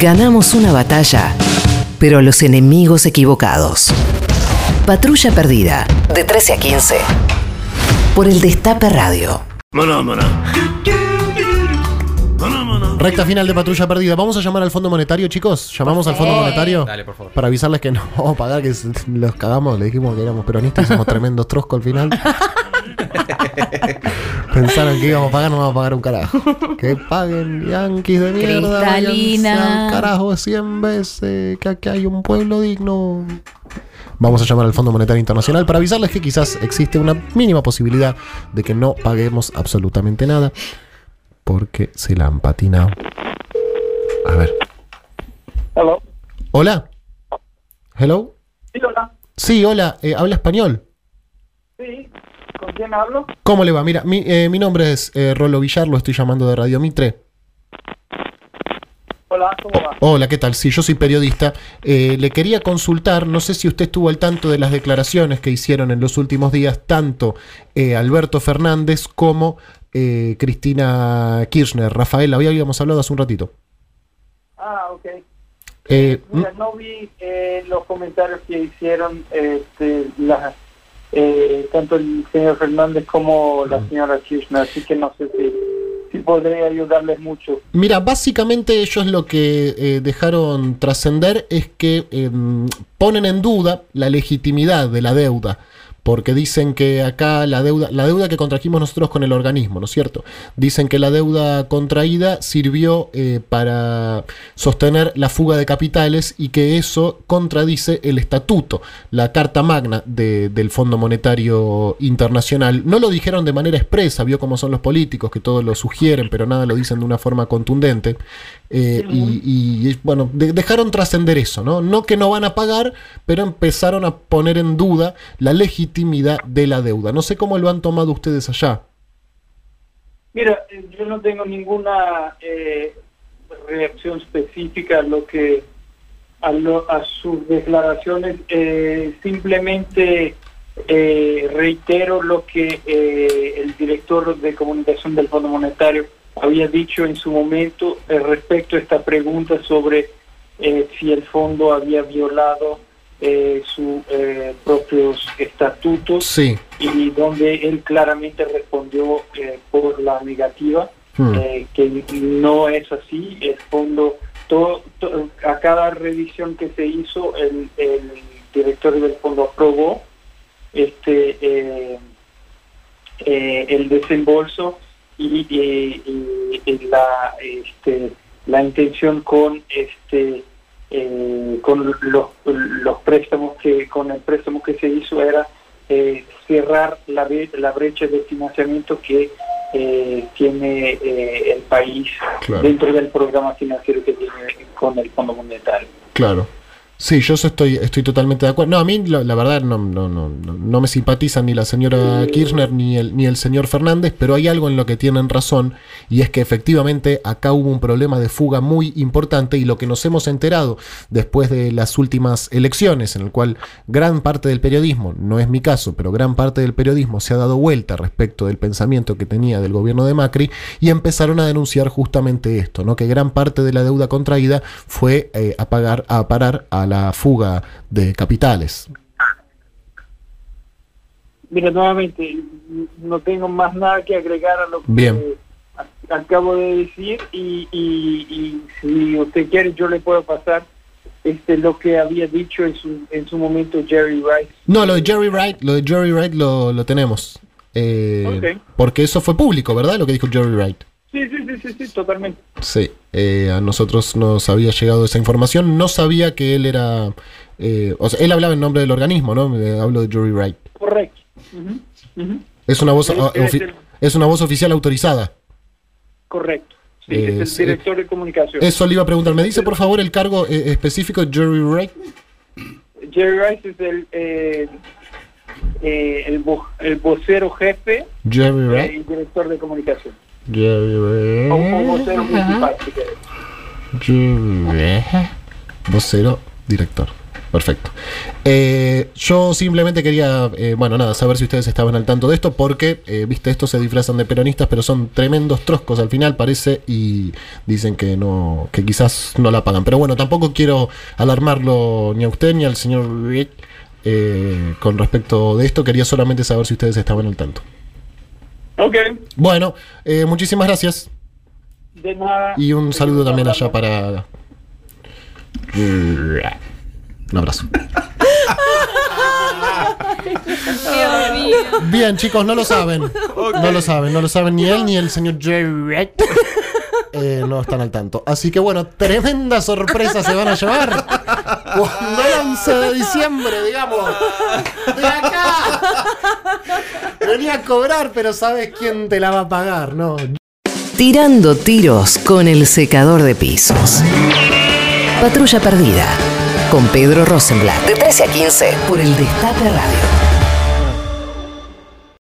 Ganamos una batalla, pero a los enemigos equivocados. Patrulla Perdida, de 13 a 15. Por el Destape Radio. Maná, maná. Maná, maná. Recta final de patrulla perdida. Vamos a llamar al Fondo Monetario, chicos. Llamamos al Fondo Monetario. Dale, por favor. Para avisarles que no vamos a pagar, que los cagamos. Le dijimos que éramos peronistas y hicimos tremendos troscos al final. Pensaron que íbamos a pagar, no vamos a pagar un carajo. Que paguen yanquis de mierda. Cristalina. al carajo 100 veces. Que aquí hay un pueblo digno. Vamos a llamar al Fondo Monetario Internacional para avisarles que quizás existe una mínima posibilidad de que no paguemos absolutamente nada. Porque se la han patinado. A ver. Hello. Hola. Hello. Sí, hola. Sí, hola. eh, ¿Habla español? Sí. ¿Con quién hablo? ¿Cómo le va? Mira, mi, eh, mi nombre es eh, Rolo Villar, lo estoy llamando de Radio Mitre. Hola, ¿cómo va? Hola, ¿qué tal? Sí, yo soy periodista. Eh, le quería consultar, no sé si usted estuvo al tanto de las declaraciones que hicieron en los últimos días tanto eh, Alberto Fernández como eh, Cristina Kirchner. Rafael, había- habíamos hablado hace un ratito. Ah, ok. Eh, Mira, no vi los comentarios que hicieron este, la, eh, tanto el señor Fernández como la señora Kirchner, así que no sé si, si podré ayudarles mucho. Mira, básicamente ellos lo que eh, dejaron trascender es que em, ponen en duda la legitimidad de la deuda. Porque dicen que acá la deuda, la deuda que contrajimos nosotros con el organismo, ¿no es cierto? Dicen que la deuda contraída sirvió eh, para sostener la fuga de capitales y que eso contradice el estatuto, la carta magna de- del Fondo Monetario Internacional. No lo dijeron de manera expresa, vio cómo son los políticos, que todo lo sugieren, pero nada lo dicen de una forma contundente. Eh, y, y, bueno, de- dejaron trascender eso, ¿no? No que no van a pagar, pero empezaron a poner en duda la legitimidad de la deuda. No sé cómo lo han tomado ustedes allá. Mira, eh, yo no tengo ninguna eh, reacción específica a lo que a, lo- a sus declaraciones. Eh, simplemente eh, reitero lo que el director de comunicación del Fondo Monetario había dicho en su momento respecto a esta pregunta sobre si el fondo había violado eh, sus eh, propios estatutos Sí. y donde él claramente respondió eh, por la negativa, Hmm. eh, que no es así, el fondo, todo, to- a cada revisión que se hizo, el, el director del fondo aprobó este eh, el desembolso y, y- y- y la este, la intención con este eh, con los, los préstamos que con el préstamo que se hizo era eh, cerrar la, la brecha de financiamiento que eh, tiene eh, el país Claro. dentro del programa financiero que tiene con el Fondo Monetario. Claro. Sí, yo estoy, estoy totalmente de acuerdo. No, a mí lo- la verdad no, no, no, no me simpatizan ni la señora Kirchner ni el, ni el señor Fernández, pero hay algo en lo que tienen razón y es que efectivamente acá hubo un problema de fuga muy importante y lo que nos hemos enterado después de las últimas elecciones, en el cual gran parte del periodismo, no es mi caso, pero gran parte del periodismo se ha dado vuelta respecto del pensamiento que tenía del gobierno de Macri y empezaron a denunciar justamente esto, ¿no? que gran parte de la deuda contraída fue eh, a pagar, a parar a la fuga de capitales. Mira, nuevamente, no tengo más nada que agregar a lo que Bien. acabo de decir y, y- y si usted quiere yo le puedo pasar este lo que había dicho en su, en su momento Jerry Rice. No, lo de Jerry Wright, lo de Jerry Wright lo, lo tenemos. Eh. Porque eso fue público, ¿verdad? Lo que dijo Jerry Wright. Sí, sí, sí, sí, sí, totalmente. Sí, eh, a nosotros nos había llegado esa información. No sabía que él era. eh, o sea, él hablaba en nombre del organismo, ¿no? Eh, hablo de Jerry Wright. Correcto. Es una voz, ah, es ofi- el- es una voz oficial autorizada. Correcto. Sí, Eh, es el director de comunicación. Eso le iba a preguntar. ¿Me dice por favor el cargo eh, específico de Jerry Wright? Jerry Rice es el eh, eh, el, vo- el vocero jefe Jerry eh, Wright. y director de comunicación. Vocero director. Perfecto. Eh, yo simplemente quería, eh, bueno, nada, saber si ustedes estaban al tanto de esto, porque, eh, viste, estos se disfrazan de peronistas, pero son tremendos troscos al final, parece, y dicen que no, que quizás no la pagan. Pero bueno, tampoco quiero alarmarlo ni a usted ni al señor con respecto de esto. Quería solamente saber si ustedes estaban al tanto. Ok, Bueno, eh, muchísimas gracias. de nada. Y un saludo también allá para. Un abrazo. Bien, chicos, no lo saben. No lo saben, no lo saben ni él ni el señor Jerry. Eh, no están al tanto. Así que bueno, tremenda sorpresa se van a llevar. Cuando el 11 de diciembre, digamos. De acá. Venía a cobrar, pero sabes quién te la va a pagar, ¿no? Tirando tiros con el secador de pisos. Patrulla perdida. Con Pedro Rosenblatt. De 13 a 15 por el Destape Radio.